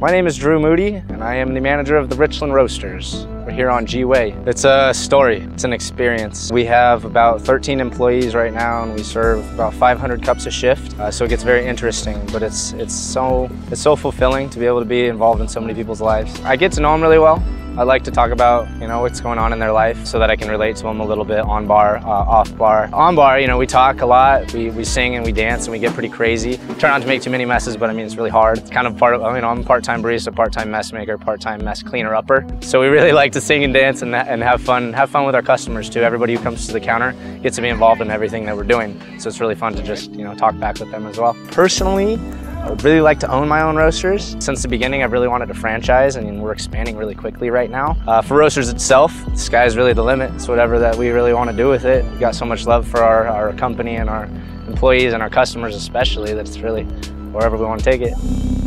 My name is Drew Moody, and I am the manager of the Richland Roasters. We're here on G-Way. It's a story, it's an experience. We have about 13 employees right now, and we serve about 500 cups a shift, uh, so it gets very interesting, but it's, it's, so, it's so fulfilling to be able to be involved in so many people's lives. I get to know them really well. I like to talk about, you know, what's going on in their life so that I can relate to them a little bit on bar, uh, off bar. On bar, you know, we talk a lot, we, we sing and we dance and we get pretty crazy. Try not to make too many messes, but I mean, it's really hard. It's kind of part of, you know, I'm part-time barista, part-time mess maker, part-time mess cleaner upper. So we really like to sing and dance and, and have fun, have fun with our customers too. Everybody who comes to the counter gets to be involved in everything that we're doing. So it's really fun to just, you know, talk back with them as well. Personally, I would really like to own my own roasters. Since the beginning, I've really wanted to franchise and we're expanding really quickly right now. Uh, for roasters itself, the sky's really the limit. It's whatever that we really want to do with it. We've got so much love for our, our company and our employees and our customers especially that it's really wherever we want to take it.